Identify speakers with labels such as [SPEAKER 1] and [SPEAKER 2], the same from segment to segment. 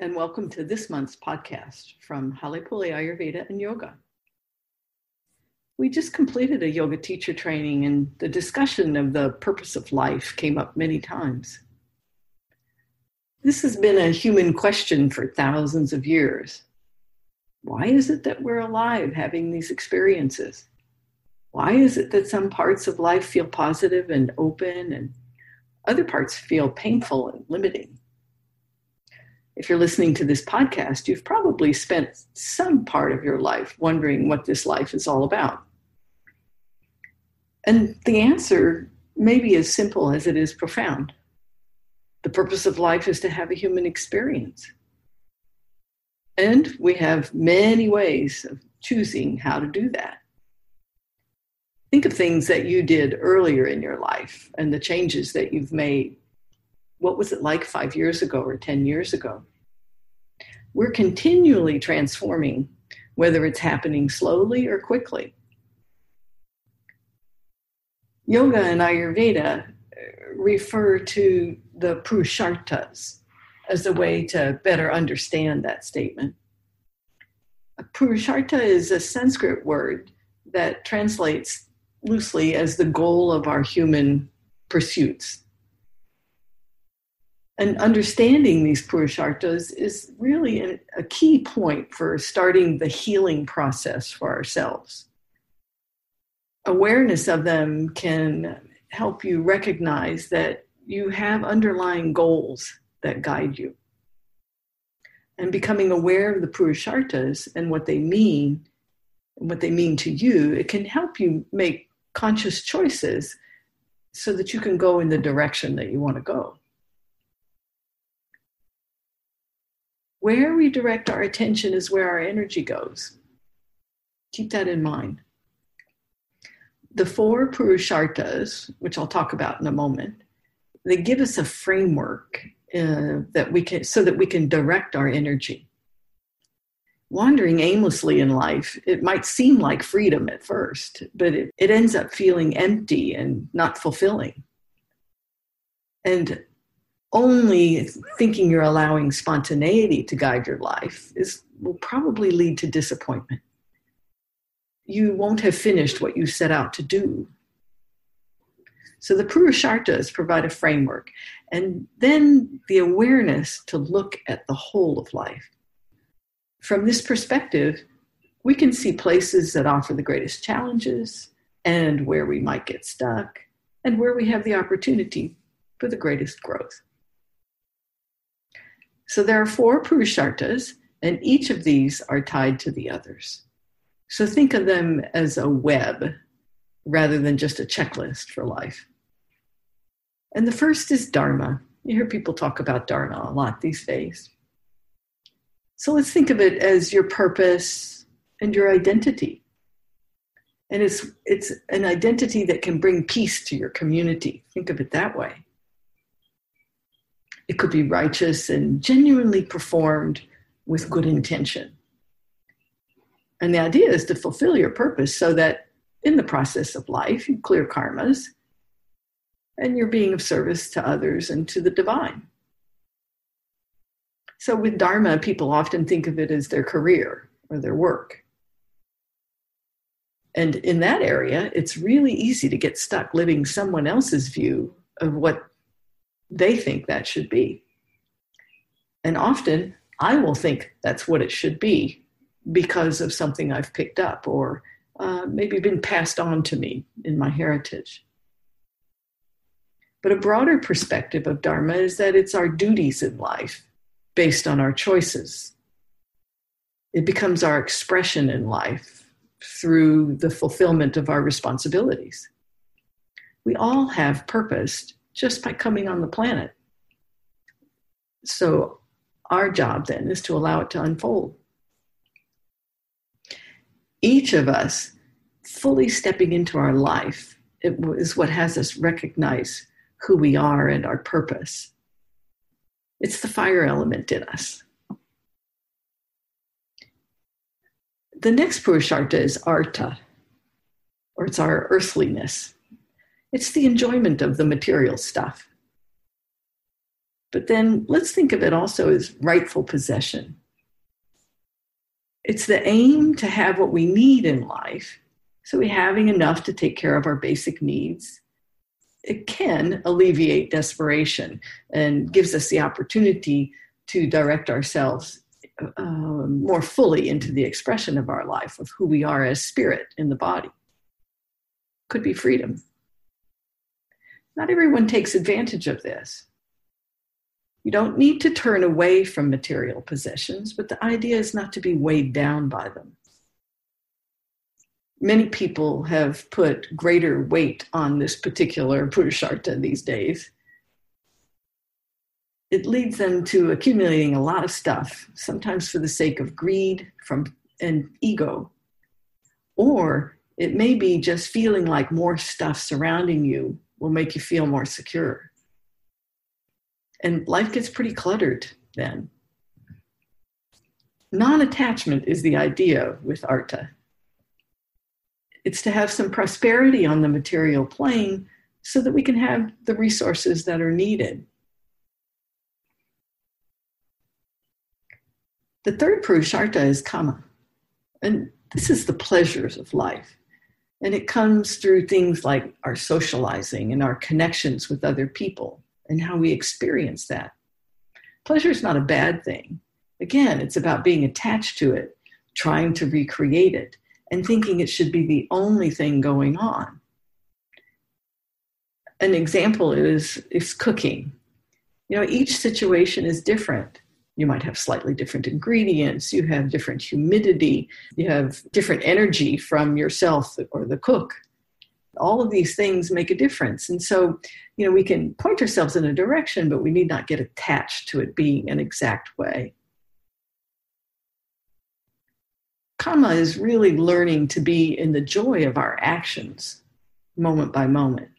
[SPEAKER 1] And welcome to this month's podcast from Halepule Ayurveda and Yoga. We just completed a yoga teacher training, and the discussion of the purpose of life came up many times. This has been a human question for thousands of years. Why is it that we're alive having these experiences? Why is it that some parts of life feel positive and open, and other parts feel painful and limiting? If you're listening to this podcast, you've probably spent some part of your life wondering what this life is all about. And the answer may be as simple as it is profound. The purpose of life is to have a human experience. And we have many ways of choosing how to do that. Think of things that you did earlier in your life and the changes that you've made what was it like five years ago or 10 years ago? We're continually transforming, whether it's happening slowly or quickly. Yoga and Ayurveda uh, refer to the Purusharthas as a way to better understand that statement. A Purushartha is a Sanskrit word that translates loosely as the goal of our human pursuits. And understanding these Purusharthas is really a, a key point for starting the healing process for ourselves. Awareness of them can help you recognize that you have underlying goals that guide you. And becoming aware of the Purusharthas and what they mean and what they mean to you, it can help you make conscious choices so that you can go in the direction that you want to go. Where we direct our attention is where our energy goes. Keep that in mind. The four Purusharthas, which I'll talk about in a moment, they give us a framework uh, that we can so that we can direct our energy. Wandering aimlessly in life, it might seem like freedom at first, but it, it ends up feeling empty and not fulfilling. And only thinking you're allowing spontaneity to guide your life is will probably lead to disappointment. You won't have finished what you set out to do. So the Purusharthas provide a framework, and then the awareness to look at the whole of life. From this perspective, we can see places that offer the greatest challenges and where we might get stuck and where we have the opportunity for the greatest growth. So there are four Purusharthas, and each of these are tied to the others. So think of them as a web rather than just a checklist for life. And the first is Dharma. You hear people talk about Dharma a lot these days. So let's think of it as your purpose and your identity. And it's, it's an identity that can bring peace to your community. Think of it that way. It could be righteous and genuinely performed with good intention. And the idea is to fulfill your purpose so that in the process of life, you clear karmas and you're being of service to others and to the divine. So, with Dharma, people often think of it as their career or their work. And in that area, it's really easy to get stuck living someone else's view of what they think that should be. And often I will think that's what it should be because of something I've picked up or uh, maybe been passed on to me in my heritage. But a broader perspective of Dharma is that it's our duties in life based on our choices. It becomes our expression in life through the fulfillment of our responsibilities. We all have purpose just by coming on the planet. So, our job then is to allow it to unfold. Each of us fully stepping into our life is what has us recognize who we are and our purpose. It's the fire element in us. The next Purushartha is Artha, or it's our earthliness. It's the enjoyment of the material stuff. But then let's think of it also as rightful possession. It's the aim to have what we need in life. So we having enough to take care of our basic needs. It can alleviate desperation and gives us the opportunity to direct ourselves uh, more fully into the expression of our life, of who we are as spirit in the body. Could be freedom. Not everyone takes advantage of this. You don't need to turn away from material possessions, but the idea is not to be weighed down by them. Many people have put greater weight on this particular Purushartha these days. It leads them to accumulating a lot of stuff, sometimes for the sake of greed from and ego. Or it may be just feeling like more stuff surrounding you will make you feel more secure and life gets pretty cluttered then. Non attachment is the idea with Artha. It's to have some prosperity on the material plane so that we can have the resources that are needed. The third Purushartha is Kama. And this is the pleasures of life. And it comes through things like our socializing and our connections with other people and how we experience that. Pleasure is not a bad thing. Again, it's about being attached to it, trying to recreate it, and thinking it should be the only thing going on. An example is, is cooking. You know, each situation is different. You might have slightly different ingredients, you have different humidity, you have different energy from yourself or the cook all of these things make a difference. And so, you know, we can point ourselves in a direction, but we need not get attached to it being an exact way. Kama is really learning to be in the joy of our actions moment by moment.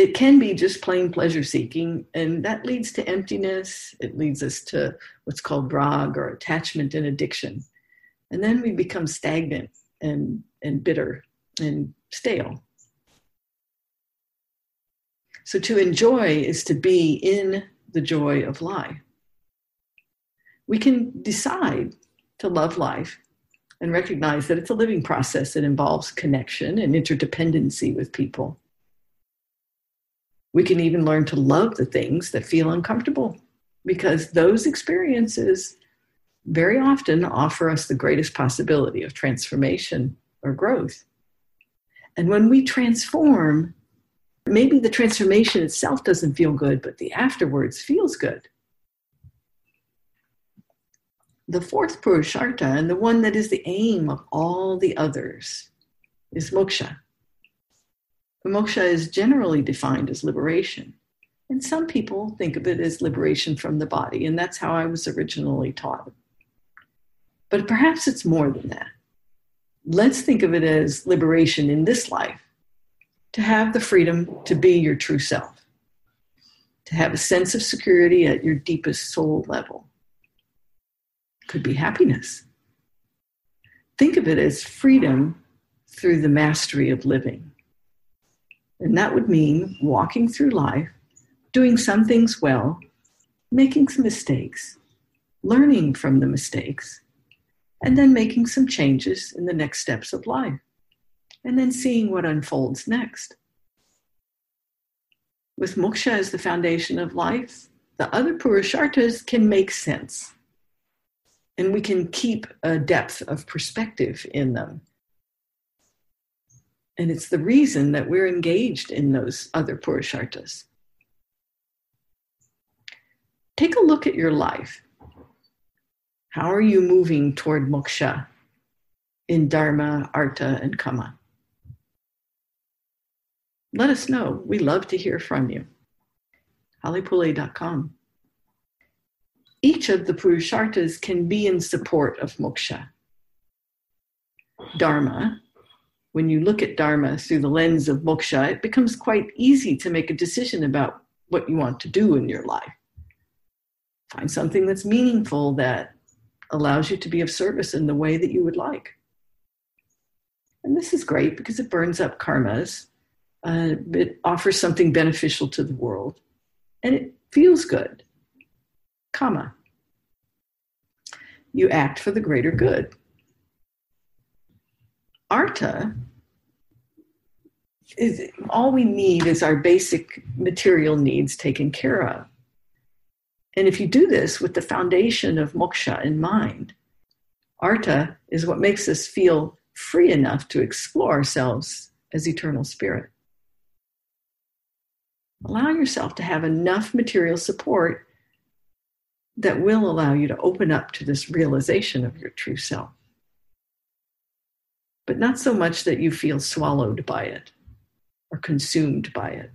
[SPEAKER 1] It can be just plain pleasure seeking, and that leads to emptiness. It leads us to what's called rag or attachment and addiction. And then we become stagnant and, and bitter and stale. So to enjoy is to be in the joy of life. We can decide to love life and recognize that it's a living process that involves connection and interdependency with people. We can even learn to love the things that feel uncomfortable because those experiences very often offer us the greatest possibility of transformation or growth. And when we transform, maybe the transformation itself doesn't feel good, but the afterwards feels good. The fourth Purushartha, and the one that is the aim of all the others, is moksha. Moksha is generally defined as liberation. And some people think of it as liberation from the body, and that's how I was originally taught. But perhaps it's more than that let's think of it as liberation in this life to have the freedom to be your true self, to have a sense of security at your deepest soul level. Could be happiness. Think of it as freedom through the mastery of living. And that would mean walking through life, doing some things well, making some mistakes, learning from the mistakes, and then making some changes in the next steps of life, and then seeing what unfolds next. With moksha as the foundation of life, the other purusharthas can make sense. And we can keep a depth of perspective in them. And it's the reason that we're engaged in those other purusharthas. Take a look at your life how are you moving toward moksha in Dharma, Artha, and Kama? Let us know. We love to hear from you. Halepule.com. Each of the Purusharthas can be in support of moksha. Dharma, when you look at Dharma through the lens of moksha, it becomes quite easy to make a decision about what you want to do in your life. Find something that's meaningful that allows you to be of service in the way that you would like. And this is great because it burns up karmas. Uh, it offers something beneficial to the world. and it feels good. Kama. You act for the greater good. Artha is all we need is our basic material needs taken care of. And if you do this with the foundation of moksha in mind, artha is what makes us feel free enough to explore ourselves as eternal spirit. Allow yourself to have enough material support that will allow you to open up to this realization of your true self. But not so much that you feel swallowed by it or consumed by it.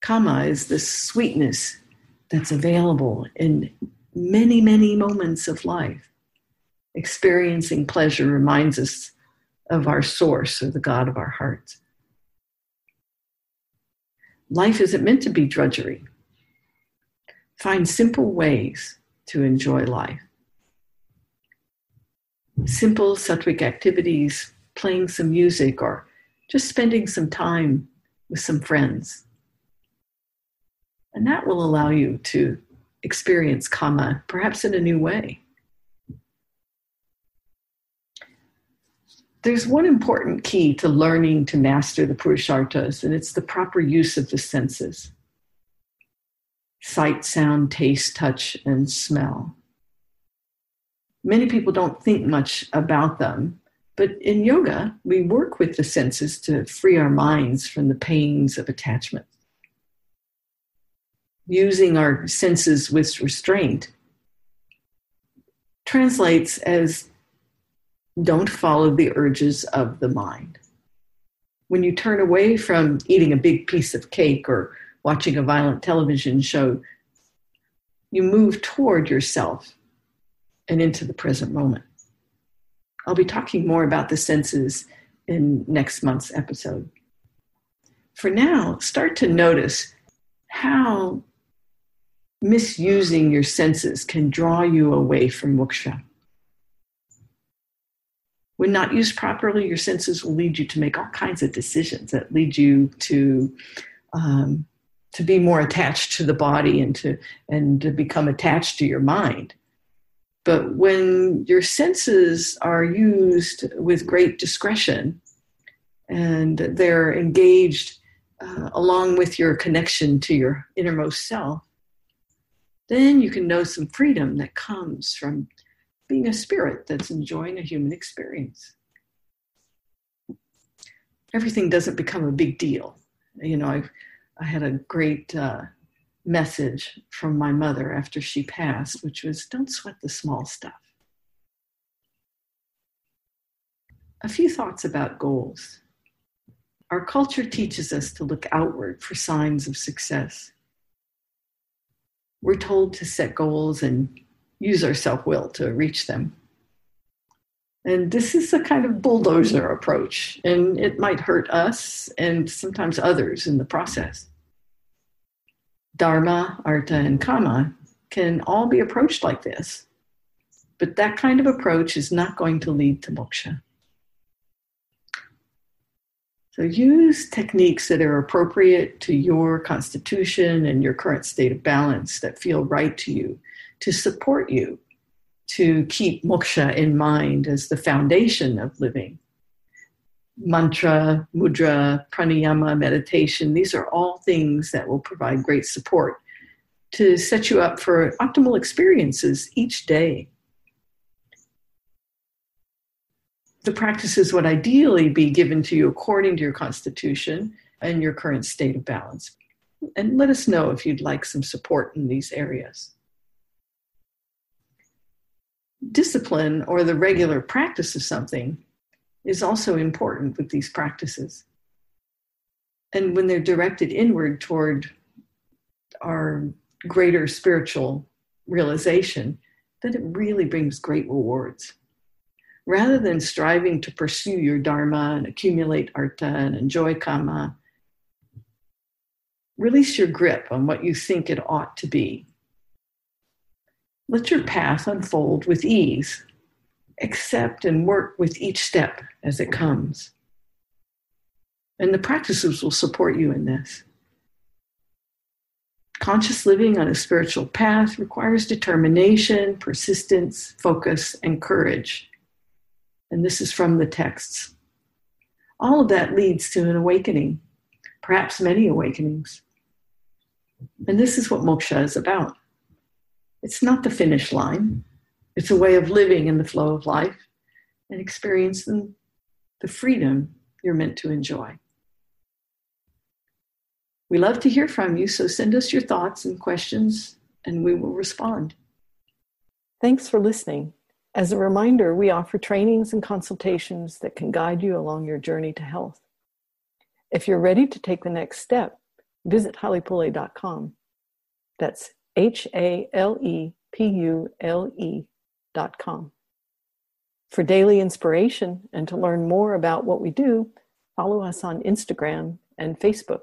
[SPEAKER 1] Kama is the sweetness that's available in many, many moments of life. Experiencing pleasure reminds us of our source or the God of our hearts. Life isn't meant to be drudgery. Find simple ways to enjoy life. Simple sattvic activities, playing some music, or just spending some time with some friends. And that will allow you to experience kama perhaps in a new way. There's one important key to learning to master the Purusharthas, and it's the proper use of the senses sight, sound, taste, touch, and smell. Many people don't think much about them, but in yoga, we work with the senses to free our minds from the pains of attachment. Using our senses with restraint translates as don't follow the urges of the mind. When you turn away from eating a big piece of cake or watching a violent television show, you move toward yourself and into the present moment. I'll be talking more about the senses in next month's episode. For now, start to notice how misusing your senses can draw you away from moksha. When not used properly, your senses will lead you to make all kinds of decisions that lead you to um, to be more attached to the body and to and to become attached to your mind. But when your senses are used with great discretion and they're engaged uh, along with your connection to your innermost self, then you can know some freedom that comes from being a spirit that's enjoying a human experience. Everything doesn't become a big deal. You know, i I had a great uh, message from my mother after she passed, which was don't sweat the small stuff. A few thoughts about goals. Our culture teaches us to look outward for signs of success. We're told to set goals and use our self will to reach them. And this is a kind of bulldozer approach, and it might hurt us and sometimes others in the process. Dharma, Artha, and Kama can all be approached like this, but that kind of approach is not going to lead to moksha. So use techniques that are appropriate to your constitution and your current state of balance that feel right to you to support you to keep moksha in mind as the foundation of living. Mantra, mudra, pranayama, meditation, these are all things that will provide great support to set you up for optimal experiences each day. The practices would ideally be given to you according to your constitution and your current state of balance. And let us know if you'd like some support in these areas discipline or the regular practice of something is also important with these practices. And when they're directed inward toward our greater spiritual realization, then it really brings great rewards. Rather than striving to pursue your dharma and accumulate artha and enjoy kama, release your grip on what you think it ought to be let your path unfold with ease. Accept and work with each step as it comes. And the practices will support you in this. Conscious living on a spiritual path requires determination, persistence, focus, and courage. And this is from the texts. All of that leads to an awakening, perhaps many awakenings. And this is what moksha is about. It's not the finish line, it's a way of living in the flow of life and experiencing the freedom you're meant to enjoy. We love to hear from you, so send us your thoughts and questions, and we will respond.
[SPEAKER 2] Thanks for listening. As a reminder, we offer trainings and consultations that can guide you along your journey to health. If you're ready to take the next step, visit halepule.com. That's H A L E P U L E For daily inspiration and to learn more about what we do, follow us on Instagram and Facebook.